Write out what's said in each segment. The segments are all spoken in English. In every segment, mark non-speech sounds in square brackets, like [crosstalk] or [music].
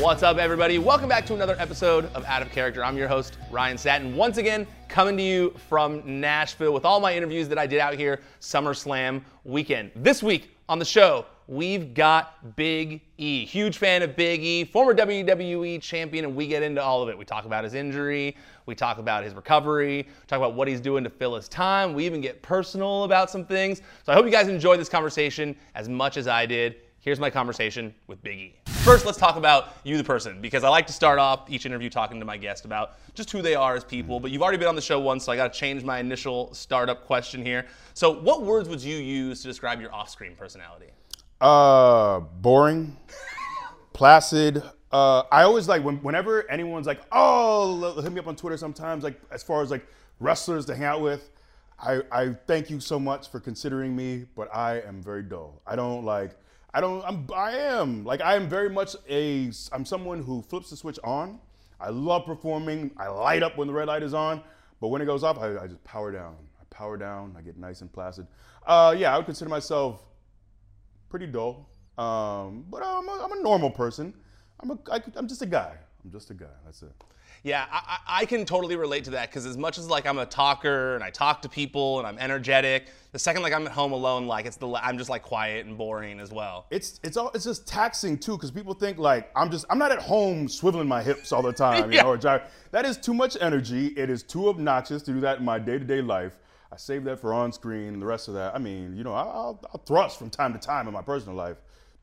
What's up, everybody? Welcome back to another episode of Out of Character. I'm your host, Ryan Satin. Once again, coming to you from Nashville with all my interviews that I did out here SummerSlam weekend. This week on the show, we've got Big E. Huge fan of Big E, former WWE champion, and we get into all of it. We talk about his injury, we talk about his recovery, talk about what he's doing to fill his time. We even get personal about some things. So I hope you guys enjoyed this conversation as much as I did. Here's my conversation with Big E. First, let's talk about you, the person, because I like to start off each interview talking to my guest about just who they are as people. But you've already been on the show once, so I got to change my initial startup question here. So, what words would you use to describe your off screen personality? Uh, boring, [laughs] placid. Uh, I always like when, whenever anyone's like, "Oh, hit me up on Twitter." Sometimes, like as far as like wrestlers to hang out with, I, I thank you so much for considering me, but I am very dull. I don't like. I don't. I'm. I am like. I am very much a. I'm someone who flips the switch on. I love performing. I light up when the red light is on, but when it goes off, I, I just power down. I power down. I get nice and placid. Uh, yeah, I would consider myself pretty dull. Um, but I'm a, I'm a normal person. I'm a. I, I'm just a guy. I'm just a guy. That's it. Yeah, I, I can totally relate to that because as much as like I'm a talker and I talk to people and I'm energetic, the second like I'm at home alone, like it's the I'm just like quiet and boring as well. It's it's all it's just taxing too because people think like I'm just I'm not at home swiveling my hips all the time, you [laughs] Yeah. know, or. That is too much energy. It is too obnoxious to do that in my day to day life. I save that for on screen. And the rest of that, I mean, you know, I'll, I'll, I'll thrust from time to time in my personal life,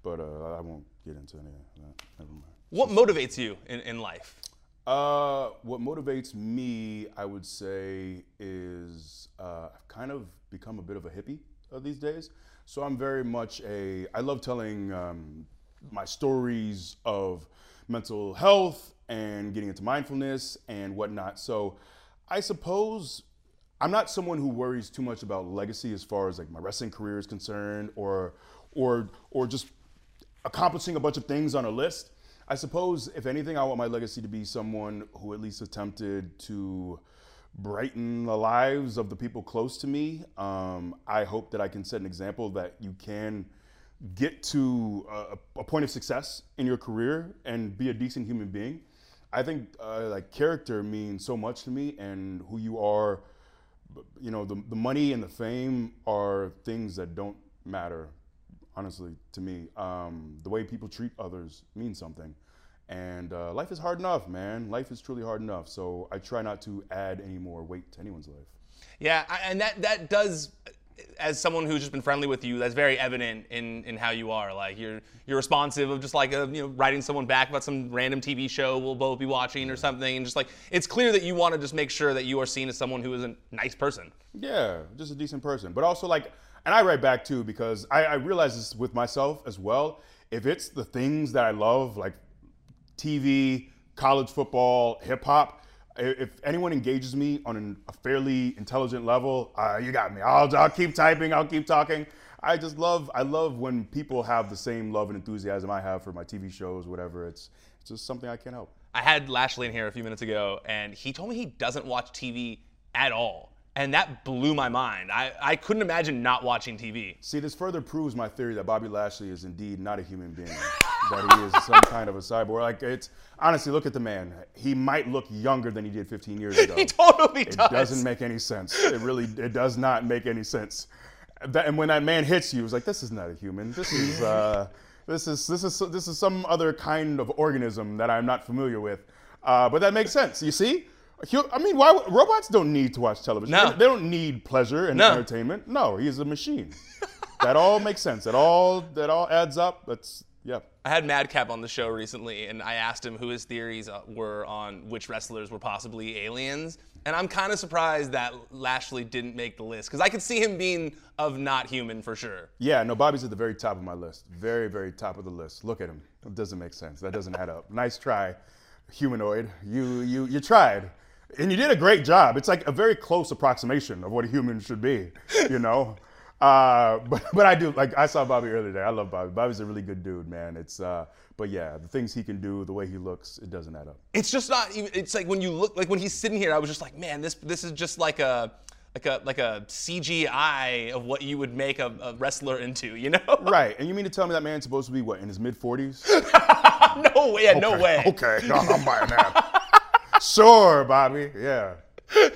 but uh, I won't get into any of that. Never mind. What motivates you in, in life? Uh, what motivates me, I would say, is uh, I've kind of become a bit of a hippie uh, these days. So I'm very much a. I love telling um, my stories of mental health and getting into mindfulness and whatnot. So I suppose I'm not someone who worries too much about legacy as far as like my wrestling career is concerned, or or or just accomplishing a bunch of things on a list. I suppose, if anything, I want my legacy to be someone who at least attempted to brighten the lives of the people close to me. Um, I hope that I can set an example that you can get to a, a point of success in your career and be a decent human being. I think uh, like character means so much to me, and who you are. You know, the, the money and the fame are things that don't matter honestly, to me. Um, the way people treat others means something. And uh, life is hard enough, man. Life is truly hard enough. So I try not to add any more weight to anyone's life. Yeah, I- and that that does, as someone who's just been friendly with you, that's very evident in in how you are. Like you're you're responsive of just like a, you know writing someone back about some random TV show we'll both be watching or something, and just like it's clear that you want to just make sure that you are seen as someone who is a nice person. Yeah, just a decent person. But also, like, and I write back too because I, I realize this with myself as well. If it's the things that I love, like TV, college football, hip hop, if anyone engages me on an, a fairly intelligent level, uh, you got me. I'll, I'll keep typing. I'll keep talking. I just love. I love when people have the same love and enthusiasm I have for my TV shows, whatever. It's it's just something I can't help. I had Lashley in here a few minutes ago, and he told me he doesn't watch TV at all, and that blew my mind. I, I couldn't imagine not watching TV. See, this further proves my theory that Bobby Lashley is indeed not a human being. that he is some [laughs] kind of a cyborg. Like it's honestly, look at the man. He might look younger than he did 15 years [laughs] ago. He totally it does. doesn't make any sense. It really, it does not make any sense. That, and when that man hits you, it's like this is not a human. This is, [laughs] uh, this is, this is, this is some other kind of organism that I'm not familiar with. Uh, but that makes sense. You see. Hu- I mean, why robots don't need to watch television? No. They, they don't need pleasure and No. entertainment. No, he's a machine. that all makes sense. That all that all adds up. That's yeah. I had Madcap on the show recently, and I asked him who his theories uh, were on which wrestlers were possibly aliens. And I'm kind of surprised that Lashley didn't make the list because I could see him being of not human for sure. Yeah, no, Bobby's at the very top of my list. Very, very top of the list. Look at him. It doesn't make sense. That doesn't add up. Nice try, humanoid. You you you tried. And you did a great job. It's like a very close approximation of what a human should be, you know? [laughs] Uh, but but I do like I saw Bobby earlier today. I love Bobby. Bobby's a really good dude, man. It's uh, but yeah, the things he can do, the way he looks, it doesn't add up. It's just not even. It's like when you look, like when he's sitting here, I was just like, man, this this is just like a. Like a like a CGI of what you would make a, a wrestler into, you know? [laughs] Right. And you mean to tell me that man's supposed to be what in his mid 40s? [laughs] no way. Yeah, no way. Okay, no, I'm buying that. Sure, Bobby. Yeah. [laughs]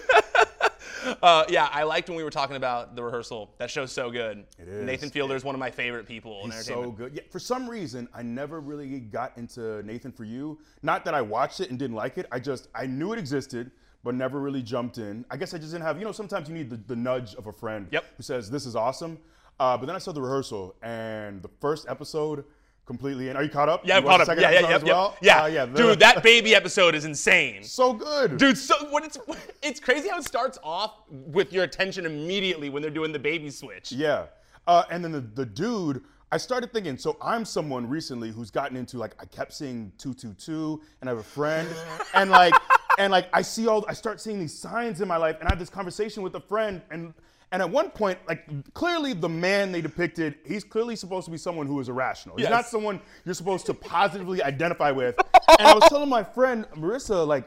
Uh, yeah, I liked when we were talking about the rehearsal. That show's so good. It is. Nathan Fielder is one of my favorite people in He's so good. Yeah, for some reason, I never really got into Nathan for You. Not that I watched it and didn't like it. I just I knew it existed, but never really jumped in. I guess I just didn't have. You know, sometimes you need the, the nudge of a friend Yep. who says this is awesome. Uh, but then I saw the rehearsal and the first episode completely. And are you caught up? Yeah, You I'm caught up. Yeah, yeah, yeah, well? yeah. Uh, yeah. Dude, that [laughs] baby episode is insane. so good. Dude, so what it's [laughs] it's crazy how it starts off with your attention immediately when they're doing the baby switch. Yeah. Uh, and then the, the dude, I started thinking, so I'm someone recently who's gotten into like I kept seeing 222 and I have a friend [laughs] and like and like I see all I start seeing these signs in my life and I had this conversation with a friend and and at one point, like clearly the man they depicted, he's clearly supposed to be someone who is irrational. He's Yes. not someone you're supposed to positively identify with. [laughs] And I was telling my friend Marissa, like,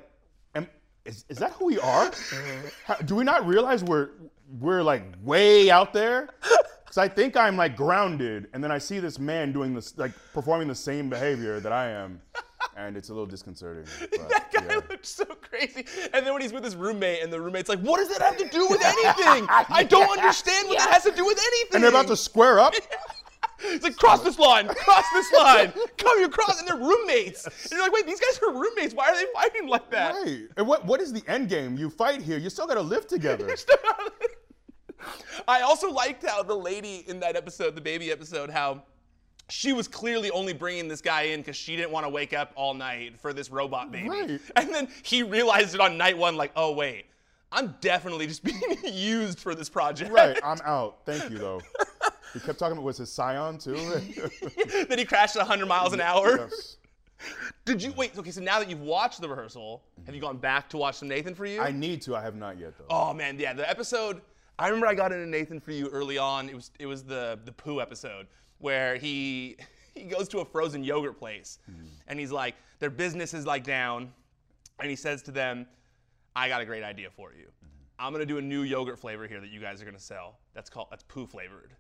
am, is, is that who we are? [laughs] How- do we not realize we're we're like way out there? [laughs] Because I think I'm like grounded, and then I see this man doing this, like performing the same behavior that I am, and it's a little disconcerting. [laughs] But, That guy yeah. looks so crazy. And then when he's with his roommate, and the roommate's like, "What does that have to do with [laughs] anything? I [laughs] don't understand what that has to do with anything." And they're about to square up. It's like cross this line, cross this line, come you cross, and they're roommates. And you're like, wait, these guys are roommates. Why are they fighting like that? Right. And what what is the end game? You fight here. You still got to live together. I also liked how the lady in that episode, the baby episode, how she was clearly only bringing this guy in because she didn't want to wake up all night for this robot baby. Right. [laughs] And then he realized it on night one, like, oh wait, I'm definitely just [laughs] being used for this project. right. I'm [laughs] out. Thank you though. He kept talking about was his scion too. then he crashed at 100 miles an hour. Yes. Did you wait? Okay, so now that you've watched the rehearsal, have you gone back to watch some Nathan for you? I need to. I have not yet though. Oh man, yeah, the episode. I remember I got into Nathan for you early on. It was it was the the poo episode where he [laughs] he goes to a frozen yogurt place, mm. and he's like, their business is like down, and he says to them, "I got a great idea for you. Mm-hmm. I'm gonna do a new yogurt flavor here that you guys are gonna sell. That's called that's poo flavored."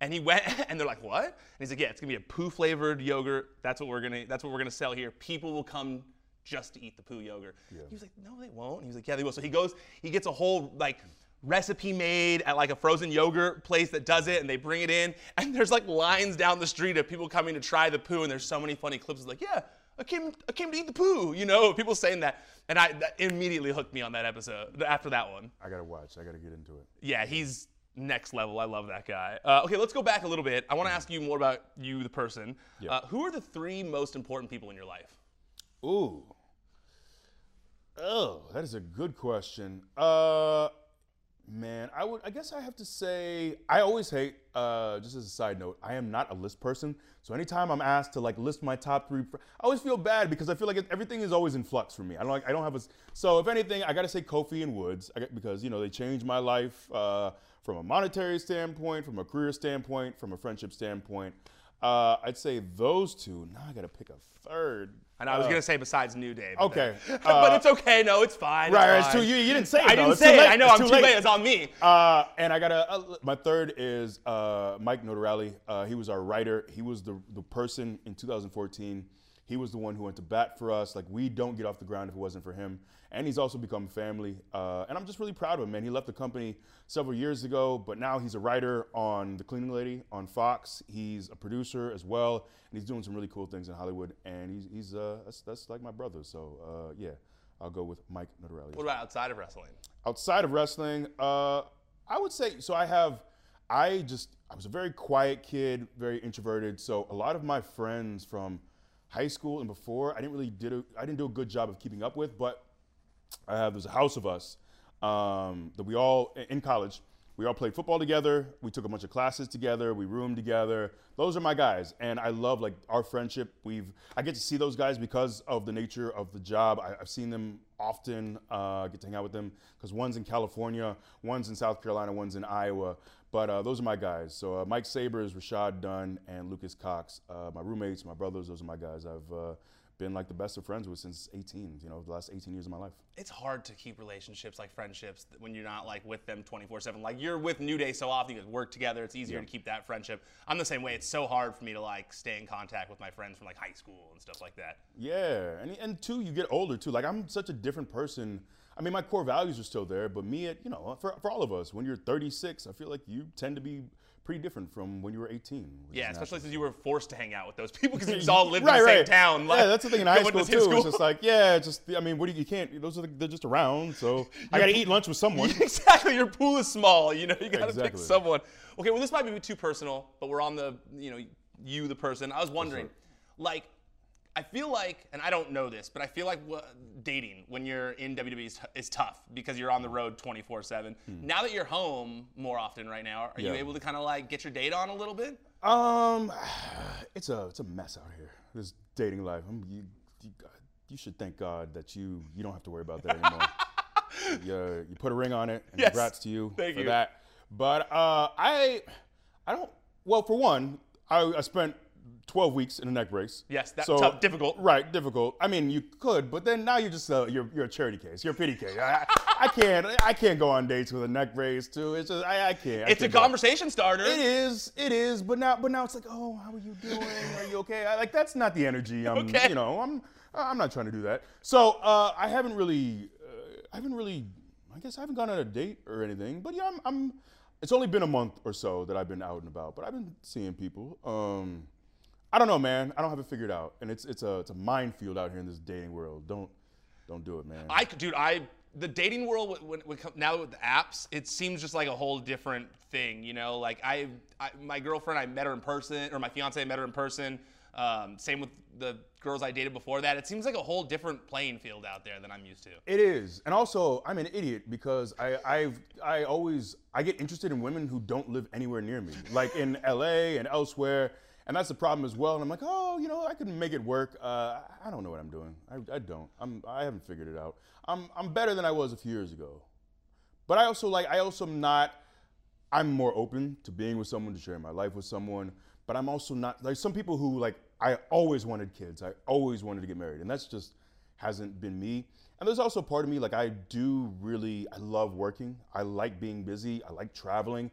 And he went, [laughs] and they're like, "What?" And he's like, "Yeah, it's gonna be a poo flavored yogurt. That's what we're gonna that's what we're gonna sell here. People will come just to eat the poo yogurt." He was like, "No, they won't." He was like, "Yeah, they will." So he goes, he gets a whole like recipe made at like a frozen yogurt place that does it, and they bring it in, and there's like lines down the street of people coming to try the poo, and there's so many funny clips. It's like, "Yeah." I came, I came to eat the poo, you know, [laughs] people saying that. And I that immediately hooked me on that episode after that one. I gotta watch. I gotta get into it. Yeah, he's next level. I love that guy. Uh, okay, let's go back a little bit. I want to ask you more about you, the person. Yeah. Uh, who are the three most important people in your life? Ooh. Oh, that is a good question. Uh, man, I would. I guess I have to say I always hate. Uh, just as a side note, I am not a list person. So anytime I'm asked to like list my top three, I always feel bad because I feel like it, everything is always in flux for me. I don't like. I don't have a. So if anything, I gotta say Kofi and Woods I because you know they changed my life uh, from a monetary standpoint, from a career standpoint, from a friendship standpoint. Uh, I'd say those two. Now I gotta pick a third. And I was Uh, gonna say besides New Day. but Okay. then- [laughs] uh, but it's okay. No, it's fine. Right, it's right, it's too, you, you didn't say it. I though. didn't It's say it. late. I know. It's I'm too late. It's on me. Uh, and I got to uh, my third is uh, Mike Notarile. Uh, he was our writer. He was the the person in 2014. He was the one who went to bat for us. Like we don't get off the ground if it wasn't for him. And he's also become family. Uh, and I'm just really proud of him, man. He left the company several years ago, but now he's a writer on The Cleaning Lady on Fox. He's a producer as well, and he's doing some really cool things in Hollywood. And he's he's uh, that's, that's like my brother. So uh, yeah, I'll go with Mike Notarile. What about outside of wrestling? outside of wrestling, uh, I would say so. I have, I just, I was a very quiet kid, very introverted. So a lot of my friends from high school and before, I didn't really did a, I didn't do a good job of keeping up with. But I have there's a house of us um, that we all in college. We all played football together. We took a bunch of classes together. We roomed together. Those are my guys, and I love like our friendship. We've I get to see those guys because of the nature of the job. I, I've seen them often. Uh, get to hang out with them because one's in California, one's in South Carolina, one's in Iowa. But uh, those are my guys. So uh, Mike Sabers, Rashad Dunn, and Lucas Cox, uh, my roommates, my brothers. Those are my guys. I've uh, been like the best of friends with since 18. You know, the last 18 years of my life. It's hard to keep relationships like friendships when you're not like with them 24/7. Like you're with New Day so often, you guys work together. It's easier to keep that friendship. I'm the same way. It's so hard for me to like stay in contact with my friends from like high school and stuff like that. Yeah, and and two, you get older too. Like I'm such a different person. I mean, my core values are still there, but me, at you know, for for all of us, when you're 36, I feel like you tend to be pretty different from when you were 18. Yeah, especially since you were forced to hang out with those [laughs] people because you [laughs] just all lived right, in the same town. Like, yeah, that's the thing in high school too. same It's just like, yeah, just I mean, what do you, you can't? Those are the, they're just around, so [laughs] I got to eat lunch with someone. exactly. Your pool is small. You know, you got to pick someone. Okay, well, this might be too personal, but we're on the, you know, you, the person. I was wondering, like, I feel like, and I don't know this, but I feel like dating when you're in WWE is, is tough because you're on the road 24 7. Now that you're home more often right now, are you Hmm. Able to kind of like get your date on a little bit? Um, [sighs] it's a it's a mess out here. This dating life. You, you you should thank God that you you don't have to worry about that anymore. [laughs] you, you put a ring on it, and Yes. congrats to you Thank for you. that. But uh, I I don't. Well, for one, I, I spent 12 weeks in a neck brace. Yes, that's tough, difficult. Right, difficult. I mean, you could, but then now you're just uh, you're you're a charity case. You're a pity case. I, I can't I can't go on dates with a neck brace too. It's just I, I can't. It's a can't it. conversation starter. It is, it is, but now, but now it's like, oh, how are you doing? Are you okay? I, like that's not the energy. I'm, [laughs] Okay. you know, I'm, I'm not trying to do that. So uh, I haven't really, uh, I haven't really, I guess I haven't gone on a date or anything. But yeah, I'm, I'm. It's only been a month or so that I've been out and about, but I've been seeing people. Um, I don't know, man. I don't have it figured out, and it's, it's a, it's a minefield out here in this dating world. Don't, don't do it, man. I, dude, I the dating world when, when, now with the apps, it seems just like a whole different thing. You know, like I, I my girlfriend, I met her in person, or my fiance, I met her in person. Um, same with the girls I dated before that. It seems like a whole different playing field out there than I'm used to. It is, and also I'm an idiot because I I've I always I get interested in women who don't live anywhere near me, like in L.A. and elsewhere, and that's the problem as well. And I'm like, oh, you know, I can make it work. Uh, I don't know what I'm doing. I, I don't. I'm I haven't figured it out. I'm I'm better than I was a few years ago, but I also like I also am not. I'm more open to being with someone, to sharing my life with someone. But I'm also not like some people who like I always wanted kids. I always wanted to get married, and that's just hasn't been me. And there's also part of me like I do really I love working. I like being busy. I like traveling.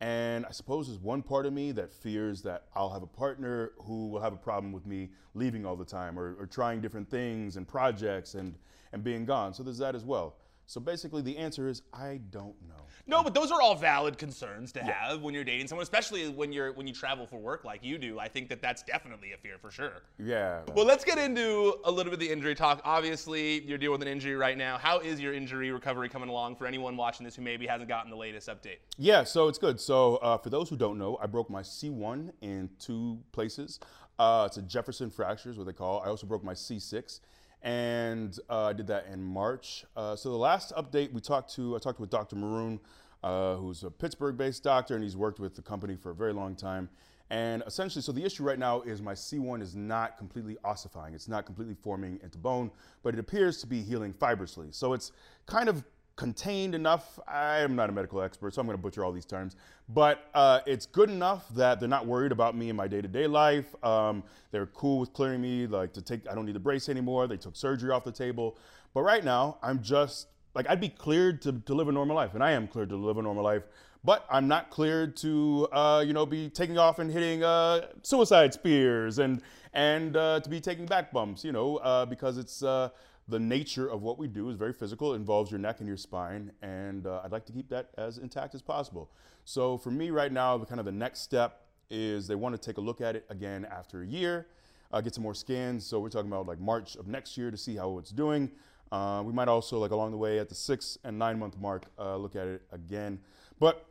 And I suppose there's one part of me that fears that I'll have a partner who will have a problem with me leaving all the time or, or trying different things and projects and, and being gone. So there's that as well. So basically, the answer is I don't know. No, but those are all valid concerns to have when you're dating someone, especially when you're when you travel for work like you do. I think that that's definitely a fear for sure. Yeah. Well, let's get into a little bit of the injury talk. Obviously, you're dealing with an injury right now. How is your injury recovery coming along for anyone watching this who maybe hasn't gotten the latest update? Yeah, so it's good. So uh, for those who don't know, I broke my C1 in two places. Uh, it's a Jefferson fracture is what they call. I also broke my C6, and uh, I did that in March. Uh, so the last update we talked to, I talked with Dr. Maroon, uh, who's a Pittsburgh-based doctor, and he's worked with the company for a very long time. And essentially, so the issue right now is my C1 is not completely ossifying. It's not completely forming into bone, but it appears to be healing fibrously. So it's kind of contained enough. I am not a medical expert, so I'm going to butcher all these terms. But uh, it's good enough that they're not worried about me in my day-to-day life. Um, they're cool with clearing me, like to take. I don't need the brace anymore. They took surgery off the table. But right now, I'm just like I'd be cleared to, to live a normal life, and I am cleared to live a normal life. But I'm not cleared to, uh, you know, be taking off and hitting uh, suicide spears and and uh, to be taking back bumps, you know, uh, because it's uh, the nature of what we do is very physical. It involves your neck and your spine, and uh, I'd like to keep that as intact as possible. So for me right now, the kind of the next step is they want to take a look at it again after a year, uh, get some more scans. So we're talking about like March of next year to see how it's doing. Uh, we might also like along the way at the six and nine month mark uh, look at it again. But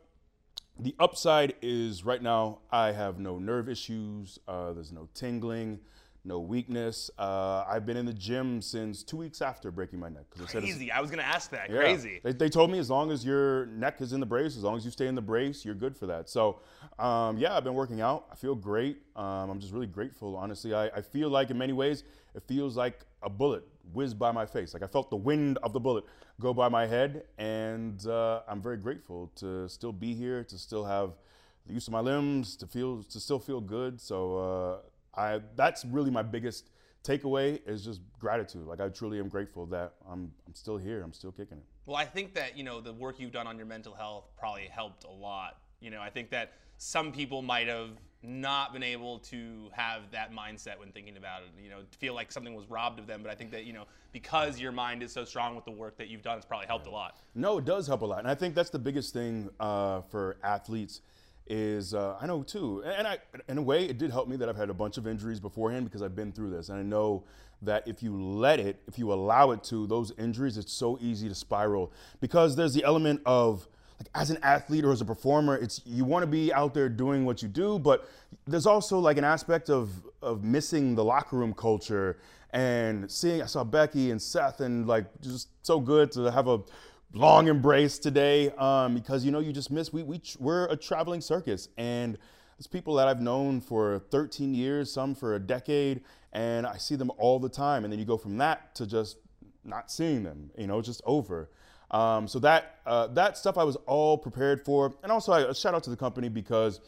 the upside is right now I have no nerve issues. Uh, there's no tingling, no weakness. Uh, I've been in the gym since two weeks after breaking my neck. 'cause they said it's- Crazy. I was gonna ask that. yeah. Crazy. They, they told me as long as your neck is in the brace, as long as you stay in the brace, you're good for that. So, um, yeah, I've been working out. I feel great. Um, I'm just really grateful. Honestly, I, I feel like in many ways, it feels like a bullet whizzed by my face. Like I felt the wind of the bullet go by my head, and uh, I'm very grateful to still be here, to still have the use of my limbs, to feel to still feel good. So, uh, I that's really my biggest takeaway is just gratitude. Like I truly am grateful that I'm I'm still here. I'm still kicking it. Well, I think that you know the work you've done on your mental health probably helped a lot. You know, I think that some people might have not been able to have that mindset when thinking about it. You know, feel like something was robbed of them. But I think that you know because your mind is so strong with the work that you've done, it's probably helped a lot. No, it does help a lot, and I think that's the biggest thing uh, for athletes. Is uh, I know too, and I in a way it did help me that I've had a bunch of injuries beforehand because I've been through this, and I know that if you let it, if you allow it to, those injuries, it's so easy to spiral because there's the element of like as an athlete or as a performer, it's you want to be out there doing what you do, but there's also like an aspect of of missing the locker room culture and seeing. I saw Becky and Seth and like just so good to have a long embrace today um, because you know you just miss we we we're a traveling circus and there's people that I've known for 13 years, some for a decade, and I see them all the time. And then you go from that to just not seeing them, you know, just over. Um, so that uh, that stuff I was all prepared for, and also a shout out to the company because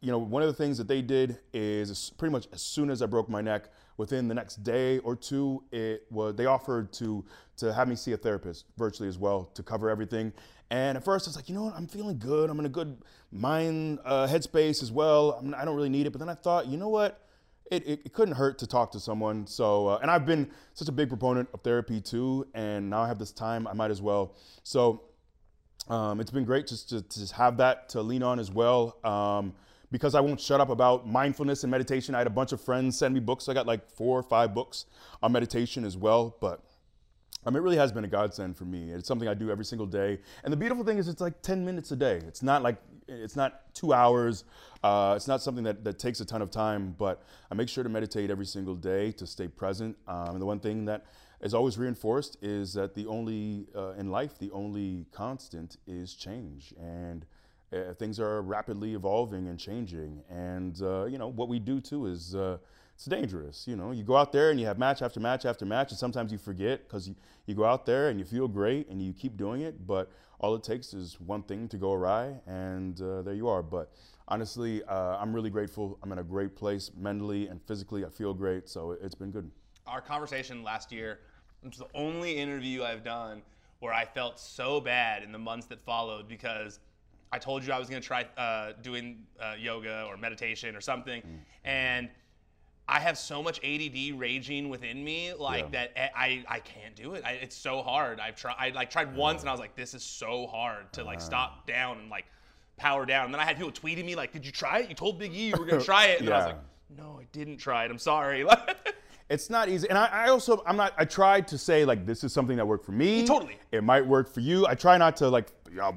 you know one of the things that they did is pretty much as soon as I broke my neck, within the next day or two, it was they offered to to have me see a therapist virtually as well to cover everything. And at first I was like, you know what, I'm feeling good. I'm in a good mind uh, headspace as well. I'm, I do not really need it. But then I thought, you know what, it, it, it, couldn't hurt to talk to someone. So, uh, and I've been such a big proponent of therapy too, and now I have this time, I might as well. So, um, it's been great just to, to, just have that to lean on as well. Um, because I won't shut up about mindfulness and meditation. I had a bunch of friends send me books. I got like four or five books on meditation as well. But um, it really has been a godsend for me. It's something I do every single day. And the beautiful thing is, it's like 10 minutes a day. It's not like it's not two hours. Uh, it's not something that, that takes a ton of time, but I make sure to meditate every single day to stay present. Um, and the one thing that is always reinforced is that the only, uh, in life, the only constant is change. And uh, things are rapidly evolving and changing. And, uh, you know, what we do too is uh, it's dangerous. You know, you go out there and you have match after match after match, and sometimes you forget because you, you go out there and you feel great and you keep doing it, but all it takes is one thing to go awry, and uh, there you are. But honestly, uh, I'm really grateful. I'm in a great place mentally and physically. I feel great, so it's been good. Our conversation last year was the only interview I've done where I felt so bad in the months that followed because I told you I was going to try uh, doing uh, yoga or meditation or something, mm. and I have so much ADD raging within me, like yeah. that I, I can't do it. I, it's so hard. I've tried. I like tried once, and I was like, this is so hard to like stop down and like power down. And then I had people tweeting me like, did you try it? You told Big E you were gonna [laughs] try it, and yeah. I was like, no, I didn't try it. I'm sorry. [laughs] it's not easy, and I, I, also I'm not. I tried to say like this is something that worked for me. Totally. It might work for you. I try not to like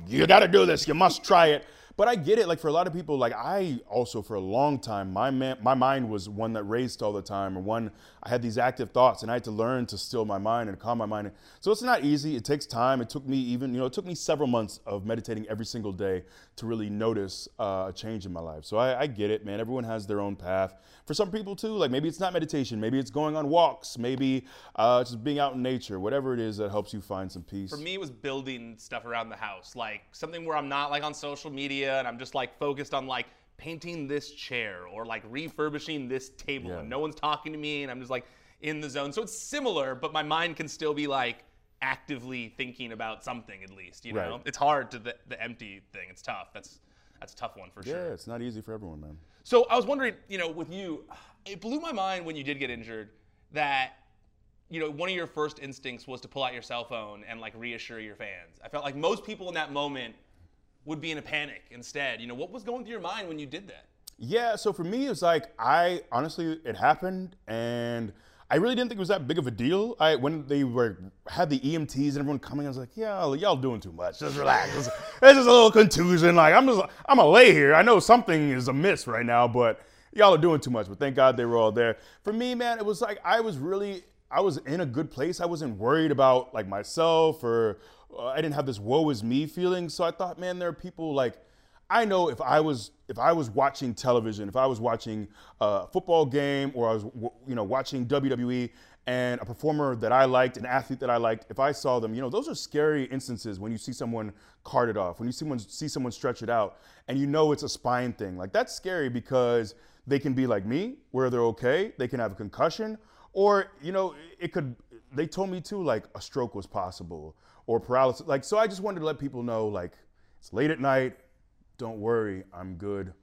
you got to do this. You must try it. But I get it. Like for a lot of people, like I also for a long time, my man, my mind was one that raced all the time, or one I had these active thoughts, and I had to learn to still my mind and calm my mind. So it's not easy. It takes time. It took me even, you know, it took me several months of meditating every single day to really notice uh, a change in my life. So I, I get it, man. Everyone has their own path. For some people too, like maybe it's not meditation, maybe it's going on walks, maybe uh, just being out in nature, whatever it is that helps you find some peace. For me, it was building stuff around the house, like something where I'm not like on social media and I'm just like focused on like painting this chair or like refurbishing this table yeah. and no one's talking to me and I'm just like in the zone. So it's similar, but my mind can still be like actively thinking about something at least, you know? Right. It's hard to the, the empty thing. It's tough. That's that's a tough one for yeah, sure. Yeah, it's not easy for everyone, man. So I was wondering, you know, with you, it blew my mind when you did get injured that you know, one of your first instincts was to pull out your cell phone and like reassure your fans. I felt like most people in that moment would be in a panic instead. You know, what was going through your mind when you did that? Yeah, so for me, it's like I honestly, it happened, and I really didn't think it was that big of a deal. I when they were had the EMTs and everyone coming, I was like, yeah, y'all doing too much. Just relax. It's, it's just a little contusion. Like I'm just, I'm a lay here. I know something is amiss right now, but y'all are doing too much. But thank God they were all there. For me, man, it was like I was really, I was in a good place. I wasn't worried about like myself or uh, I didn't have this woe is me feeling. So I thought, man, there are people like I know if I was if I was watching television, if I was watching a football game or I was you know watching WWE and a performer that I liked, an athlete that I liked, if I saw them, you know, those are scary instances when you see someone carted off, when you see someone see someone stretch it out, and you know it's a spine thing. Like that's scary because they can be like me, where they're okay, they can have a concussion, or you know, it could. They told me too, like a stroke was possible or paralysis. Like, so I just wanted to let people know, like, it's late at night. Don't worry, I'm good.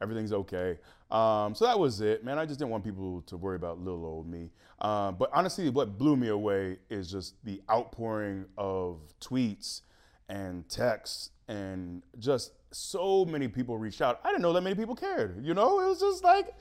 Everything's okay. Um, so that was it, man. I just didn't want people to worry about little old me. Um, but honestly, what blew me away is just the outpouring of tweets and texts and just so many people reached out. I didn't know that many people cared. You know, it was just like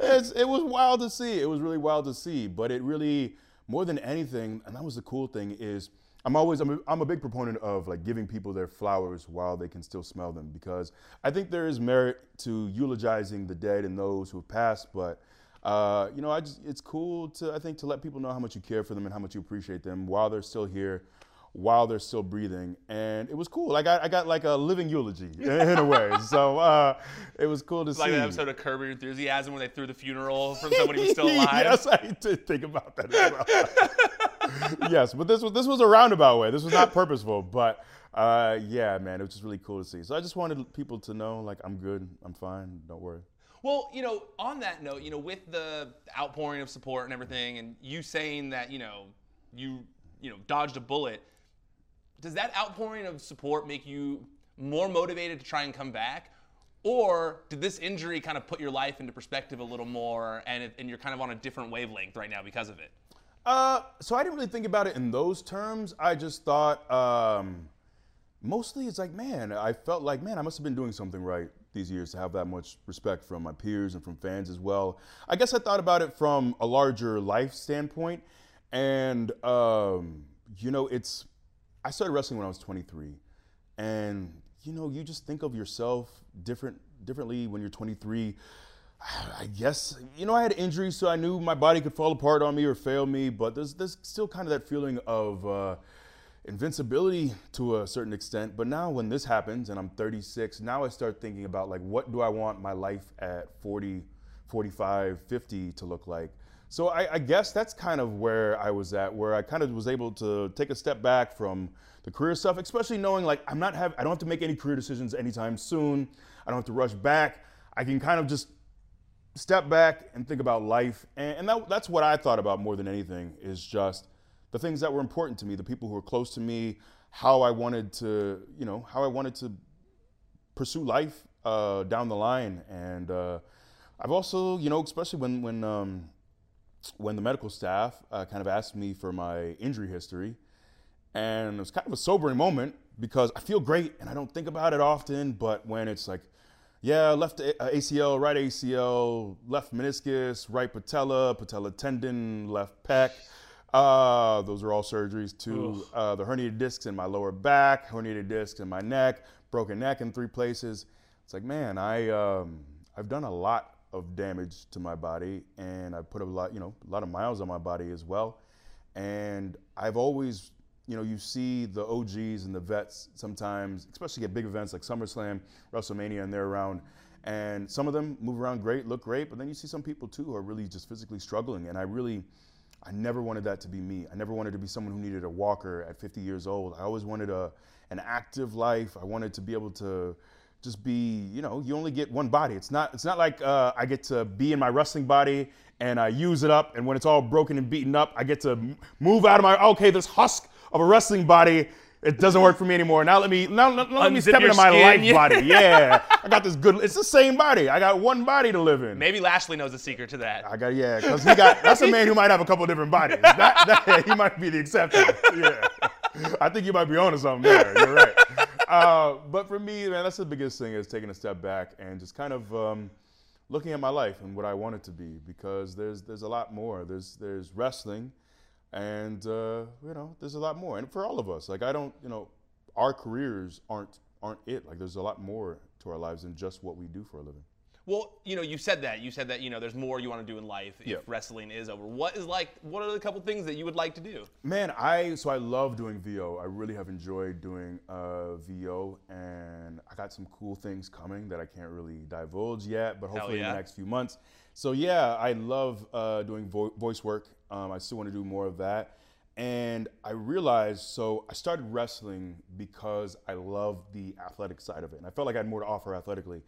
it was wild to see. It was really wild to see. But it really, more than anything, and that was the cool thing is. I'm always I'm a, I'm a big proponent of like giving people their flowers while they can still smell them because I think there is merit to eulogizing the dead and those who have passed, but uh, you know, I just it's cool to I think to let people know how much you care for them and how much you appreciate them while they're still here while they're still breathing. And it was cool. I got I got like a living eulogy [laughs] in a way. So uh, it was cool to it's see. Like that episode of Curb Your Enthusiasm where they threw the funeral from somebody who's still [laughs] alive. yes, I did think about that as well. [laughs] yes, but this was this was a roundabout way. This was not purposeful, but uh, yeah, man, it was just really cool to see. So I just wanted people to know, like, I'm good, I'm fine, don't worry. Well, you know, on that note, you know, with the outpouring of support and everything, and you saying that, you know, you, you know, dodged a bullet does that outpouring of support make you more motivated to try and come back? Or did this injury kind of put your life into perspective a little more and, and you're kind of on a different wavelength right now because of it? Uh, so I didn't really think about it in those terms. I just thought um, mostly it's like, man, I felt like, man, I must have been doing something right these years to have that much respect from my peers and from fans as well. I guess I thought about it from a larger life standpoint. And, um, you know, it's I started wrestling when I was 23, and you know, you just think of yourself different differently when you're 23. I guess you know I had injuries, so I knew my body could fall apart on me or fail me. But there's there's still kind of that feeling of uh, invincibility to a certain extent. But now when this happens, and I'm 36, now I start thinking about like what do I want my life at 40, 45, 50 to look like. So I, I, guess that's kind of where I was at, where I kind of was able to take a step back from the career stuff, especially knowing like I'm not have I don't have to make any career decisions anytime soon. I don't have to rush back. I can kind of just step back and think about life, and, and that, that's what I thought about more than anything is just the things that were important to me, the people who were close to me, how I wanted to, you know, how I wanted to pursue life uh, down the line, and uh, I've also, you know, especially when when um, when the medical staff uh, kind of asked me for my injury history. And it was kind of a sobering moment because I feel great and I don't think about it often. But when it's like, yeah, left ACL, right ACL, left meniscus, right patella, patella tendon, left pec. Uh, those are all surgeries too. Uh, the herniated discs in my lower back, herniated discs in my neck, broken neck in three places. It's like, man, I um, I've done a lot of damage to my body, and I put a lot, you know, a lot of miles on my body as well. And I've always, you know, you see the OGs and the vets sometimes, especially at big events like SummerSlam, WrestleMania, and they're around. And some of them move around great, look great, but then you see some people too who are really just physically struggling. And I really, I never wanted that to be me. I never wanted to be someone who needed a walker at 50 years old. I always wanted a, an active life. I wanted to be able to just be, you know, you only get one body. It's not, it's not like uh, I get to be in my wrestling body and I use it up, and when it's all broken and beaten up, I get to move out of my okay, this husk of a wrestling body. It doesn't work for me anymore. Now let me now, now let me step into my skin, life body. [laughs] Yeah, I got this good. It's the same body. I got one body to live in. Maybe Lashley knows the secret to that. I got yeah, because he got. That's a man who might have a couple different bodies. That, that, [laughs] he might be the exception. Yeah, I think you might be onto something there. You're right. Uh, but for me, man, that's the biggest thing is taking a step back and just kind of um, looking at my life and what I want it to be because there's there's a lot more. There's there's wrestling, and uh, you know there's a lot more. And for all of us, like I don't, you know, our careers aren't aren't it. Like there's a lot more to our lives than just what we do for a living. Well, you know, you said that. You said that, you know, there's more you want to do in life if yep. wrestling is over. What is like, what are the couple things that you would like to do? Man, I, so I love doing VO. I really have enjoyed doing uh, VO, and I got some cool things coming that I can't really divulge yet, but hopefully yeah. in the next few months. So yeah, I love uh, doing vo- voice work. Um, I still want to do more of that. And I realized, so I started wrestling because I love the athletic side of it. And I felt like I had more to offer athletically.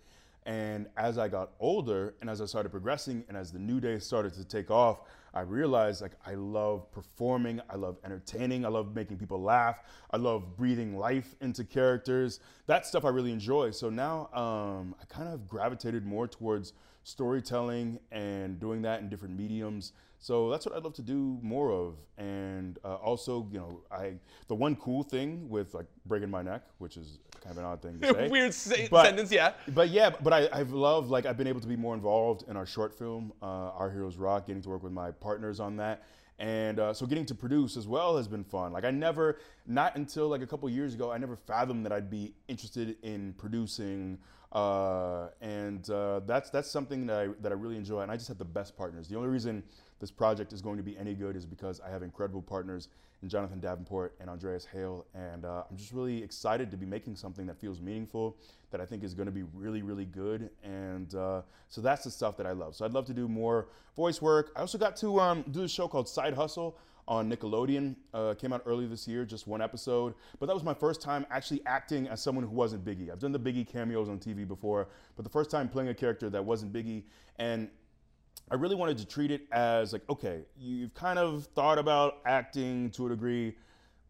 And as I got older and as I started progressing and as the new day started to take off, I realized like I love performing, I love entertaining, I love making people laugh, I love breathing life into characters. That stuff I really enjoy. So now um, I kind of gravitated more towards storytelling and doing that in different mediums. So that's what I'd love to do more of. And uh, also, you know, I the one cool thing with like breaking my neck, which is kind of an odd thing to [laughs] say. Weird But- sentence, yeah. But yeah, but I, I've loved like I've been able to be more involved in our short film, uh, Our Heroes Rock, getting to work with my partners on that, and uh, so getting to produce as well has been fun. Like I never, not until like a couple years ago, I never fathomed that I'd be interested in producing, uh, and uh, that's that's something that I that I really enjoy, and I just have the best partners. The only reason this project is going to be any good is because I have incredible partners in Jonathan Davenport and Andreas Hale, and uh, I'm just really excited to be making something that feels meaningful, that I think is going to be really, really good, and uh, so that's the stuff that I love. So I'd love to do more voice work. I also got to um, do a show called Side Hustle on Nickelodeon. Uh, came out early this year, just one episode, but that was my first time actually acting as someone who wasn't Biggie. I've done the Biggie cameos on TV before, but the first time playing a character that wasn't Biggie, and I really wanted to treat it as like, okay, you've kind of thought about acting to a degree.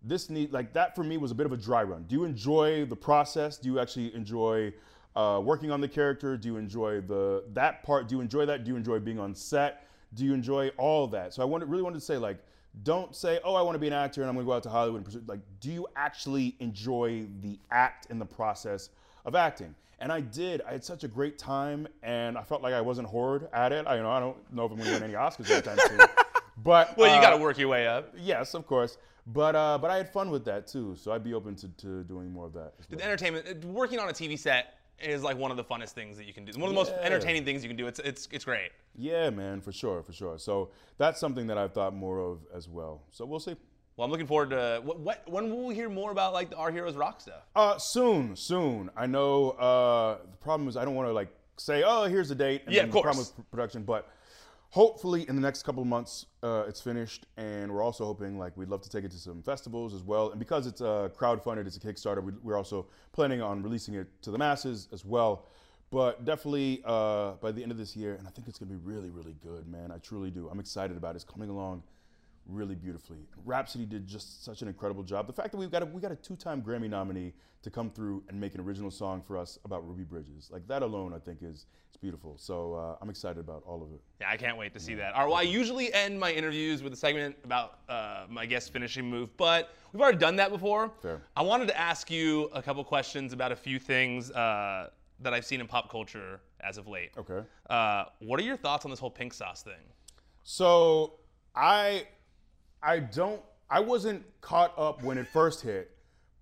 This need like that for me was a bit of a dry run. Do you enjoy the process? Do you actually enjoy uh, working on the character? Do you enjoy the that part? Do you enjoy that? Do you enjoy being on set? Do you enjoy all that? So I wanted, really wanted to say like, don't say, oh, I want to be an actor and I'm going to go out to Hollywood and pursue. Like, do you actually enjoy the act and the process of acting? And I did. I had such a great time, and I felt like I wasn't horrid at it. I, you know, I don't know if I'm going to win any Oscars anytime soon. [laughs] But Well, you uh, got to work your way up. Yes, of course. But uh, but I had fun with that too. So I'd be open to, to doing more of that. as The entertainment, uh, working on a TV set is like one of the funnest things that you can do. It's one of the most entertaining things you can do. It's it's it's great. Yeah, man, for sure, for sure. So that's something that I've thought more of as well. So we'll see. Well, I'm looking forward to what, what when will we hear more about like the Our Heroes Rock stuff? Uh, soon, soon. I know. Uh, the problem is I don't want to like say, oh, here's the date. And Yeah, then of course. promise pr- production, but hopefully in the next couple of months uh, it's finished, and we're also hoping like we'd love to take it to some festivals as well. And because it's uh, crowdfunded, it's a Kickstarter. We, we're also planning on releasing it to the masses as well. But definitely uh, by the end of this year, and I think it's gonna be really, really good, man. I truly do. I'm excited about it. It's coming along really beautifully. Rapsody did just such an incredible job. The fact that we've got a, we got a two-time Grammy nominee to come through and make an original song for us about Ruby Bridges, like that alone, I think is is beautiful. So uh, I'm excited about all of it. Yeah, I can't wait to see that. All right, well, I usually end my interviews with a segment about uh, my guest finishing move, but we've already done that before. Fair. I wanted to ask you a couple questions about a few things uh, that I've seen in pop culture as of late. Okay. Uh, what are your thoughts on this whole pink sauce thing? So I I don't I wasn't caught up when it first hit,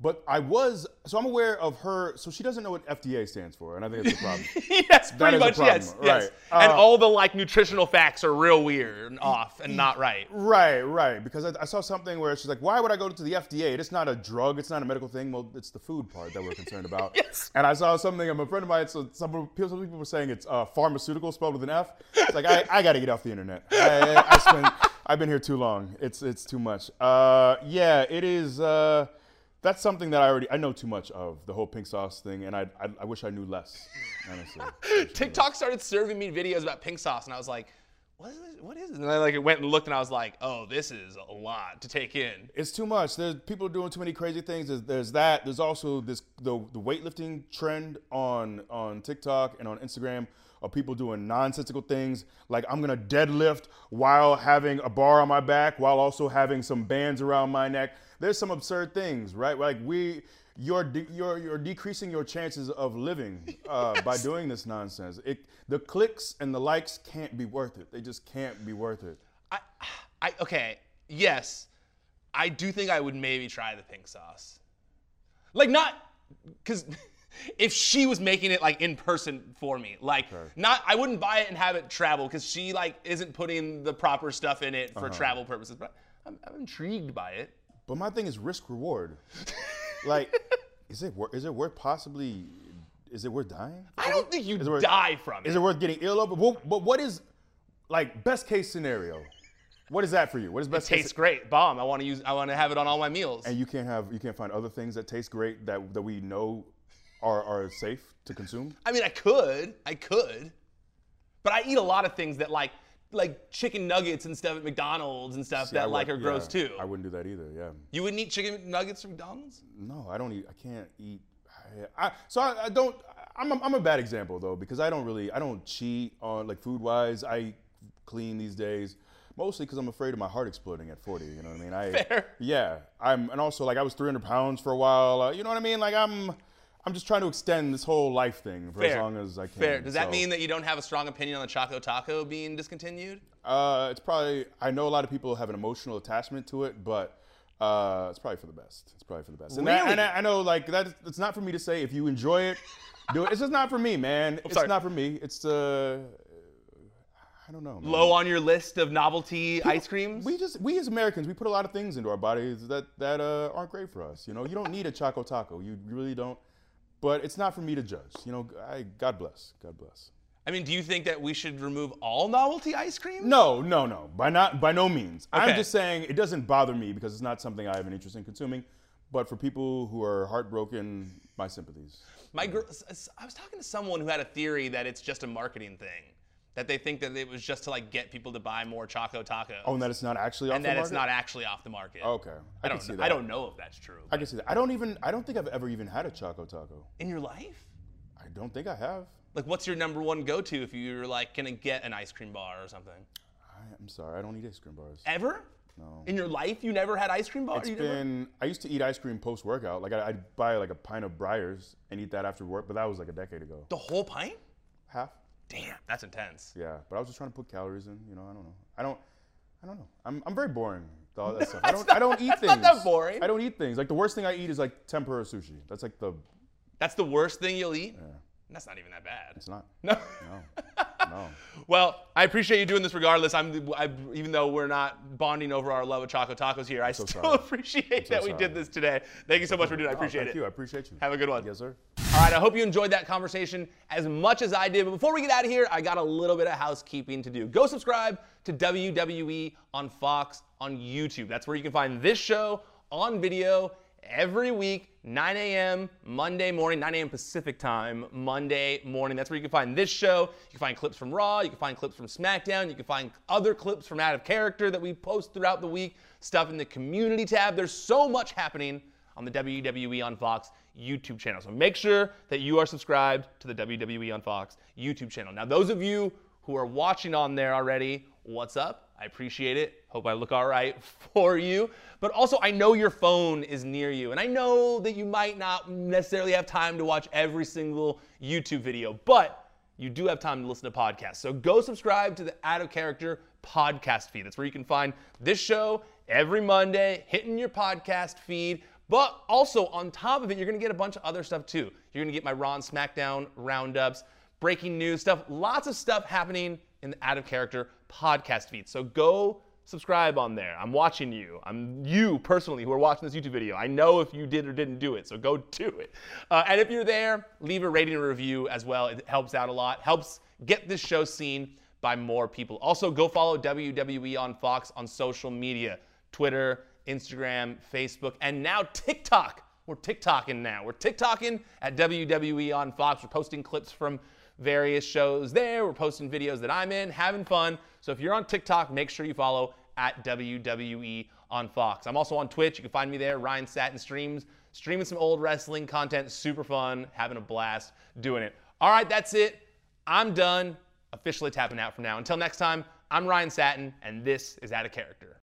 but I was so I'm aware of her. So she doesn't know what FDA stands for, and I think [laughs] that's a problem. yes, pretty much. problem, yes, yes. right. and Uh, all the like nutritional facts are real weird and off and not right. Right, right. Because I, I saw something where she's like, "Why would I go to the FDA? It's not a drug. It's not a medical thing. Well, it's the food part that we're concerned [laughs] about." Yes. And I saw something. I'm a friend of mine. So some people, some people were saying it's uh, pharmaceutical spelled with an F. It's like I, I got to get off the internet. I, I spent, I've been here too long. It's it's too much. Uh, yeah, it is. Uh, that's something that I already I know too much of the whole pink sauce thing, and I I, I wish I knew less. Honestly. [laughs] TikTok started serving me videos about pink sauce, and I was like, "What is this? What is it?" And I like went and looked, and I was like, "Oh, this is a lot to take in." It's too much. There's people are doing too many crazy things. There's, there's that. There's also this the the weightlifting trend on on TikTok and on Instagram of people doing nonsensical things like I'm gonna deadlift while having a bar on my back while also having some bands around my neck. There's some absurd things, right? Like we. You're, de- you're, you're decreasing your chances of living uh, [laughs] by doing this nonsense. It, the clicks and the likes can't be worth it. They just can't be worth it. I, I okay, yes, I do think I would maybe try the pink sauce. Like not because [laughs] if she was making it like in person for me, like not I wouldn't buy it and have it travel because she like isn't putting the proper stuff in it for uh-huh. travel purposes. But I'm, I'm intrigued by it. But my thing is risk reward. [laughs] like, is it worth? Is it worth possibly? Is it worth dying? I don't think you worth- die from it. Is it worth getting ill of? But but what is, like, best case scenario? What is that for you? What is best case scenario? tastes case? great, bomb. I want to use. I want to have it on all my meals. And you can't have you can't find other things that taste great that that we know are are safe to consume. I mean, I could, I could, but I eat a lot of things that like like chicken nuggets and stuff at McDonald's and stuff See, I that like would- are gross yeah, too. I wouldn't do that either. Yeah. you wouldn't eat chicken nuggets from McDonald's? No, I don't eat. I can't eat. I, I, so I, I don't. I'm a, I'm a bad example though because I don't really. I don't cheat on like food wise. I clean these days mostly because I'm afraid of my heart exploding at 40. You know what I mean? I [laughs] Fair. yeah. I'm and also like I was 300 pounds for a while. Uh, you know what I mean? Like I'm. I'm just trying to extend this whole life thing for as long as I can. Fair. Does that So, mean that you don't have a strong opinion on the Choco Taco being discontinued? Uh, it's probably. I know a lot of people have an emotional attachment to it, but uh, it's probably for the best. It's probably for the best. And, that- Really? and I, I know, like that. It's not for me to say. If you enjoy it, [laughs] do it. It's just not for me, man. it's not for me. It's uh, I don't know. Man. Low on your list of novelty ice creams? We just we as Americans we put a lot of things into our bodies that that uh, aren't great for us. You know, you don't need a choco taco. You really don't. But it's not for me to judge. You know, I God bless. God bless. I mean, do you think that we should remove all novelty ice cream? No, no, no. By not by no means. I'm just saying it doesn't bother me because it's not something I have an interest in consuming. But for people who are heartbroken, my sympathies. My girl, I was talking to someone who had a theory that it's just a marketing thing, that they think that it was just to like get people to buy more Choco Tacos, Oh, and that it's not actually off and the that market. it's not actually off the market. Okay, I, I can don't. see that. I don't know if that's true. I can see that. I don't even. I don't think I've ever even had a choco taco. In your life, I don't think I have. like, what's your number one go-to if you're like gonna get an ice cream bar or something? I, I'm sorry. I don't eat ice cream bars. Ever? No. In your life, you never had ice cream bars. It's You never- been. I used to eat ice cream post workout. Like I, I'd buy like a pint of Breyers and eat that after work, but that was like a decade ago. the whole pint? Half. Damn, that's intense. Yeah, but I was just trying to put calories in. You know, I don't know. I don't. I don't know. I'm, I'm very boring. All that [laughs] stuff. I don't. I don't eat that's things. not that boring. I don't eat things. Like the worst thing I eat is like tempura sushi. That's like the. That's the worst thing you'll eat. Yeah. That's not even that bad. It's not. No. No. [laughs] No. Well, I appreciate you doing this regardless. I'm, I, even though we're not bonding over our love of Choco Tacos here, I still sorry. [laughs] appreciate so that we did this today. Thank you so much for doing it. I Oh, appreciate thank it. Thank you. I appreciate you. Have a good one. Yes, sir. All right, I hope you enjoyed that conversation as much as I did. But before we get out of here, I got a little bit of housekeeping to do. Go subscribe to WWE on Fox on YouTube. That's where you can find this show on video every week, 9 a.m. Monday morning, 9 a.m. Pacific time, Monday morning. That's where you can find this show. You can find clips from Raw, you can find clips from SmackDown, you can find other clips from Out of Character that we post throughout the week, stuff in the community tab. There's so much happening on the WWE on Fox YouTube channel. So make sure that you are subscribed to the WWE on Fox YouTube channel. Now, those of you who are watching on there already, what's up? I appreciate it. Hope I look all right [laughs] for you. But also, I know your phone is near you, and I know that you might not necessarily have time to watch every single YouTube video, but you do have time to listen to podcasts. So go subscribe to the Out of Character podcast feed. That's where you can find this show every Monday, hitting your podcast feed. But also on top of it, you're gonna get a bunch of other stuff too. You're gonna get my and SmackDown roundups, breaking news stuff, lots of stuff happening in the Out of Character podcast feed. So go subscribe on there. I'm watching you. I'm you personally who are watching this YouTube video. I know if you did or didn't do it, so go do it. Uh, and if you're there, leave a rating and review as well. It helps out a lot. Helps get this show seen by more people. Also, go follow WWE on Fox on social media Twitter, Instagram, Facebook, and now TikTok. We're TikToking now. We're TikToking at WWE on Fox. We're posting clips from various shows there. We're posting videos that I'm in, having fun. So if you're on TikTok, make sure you follow at WWE on Fox. I'm also on Twitch. You can find me there, Ryan Satin Streams, streaming some old wrestling content. Super fun, having a blast doing it. All right, that's it. I'm done. Officially tapping out for now. Until next time, I'm Ryan Satin, and this is Out of Character.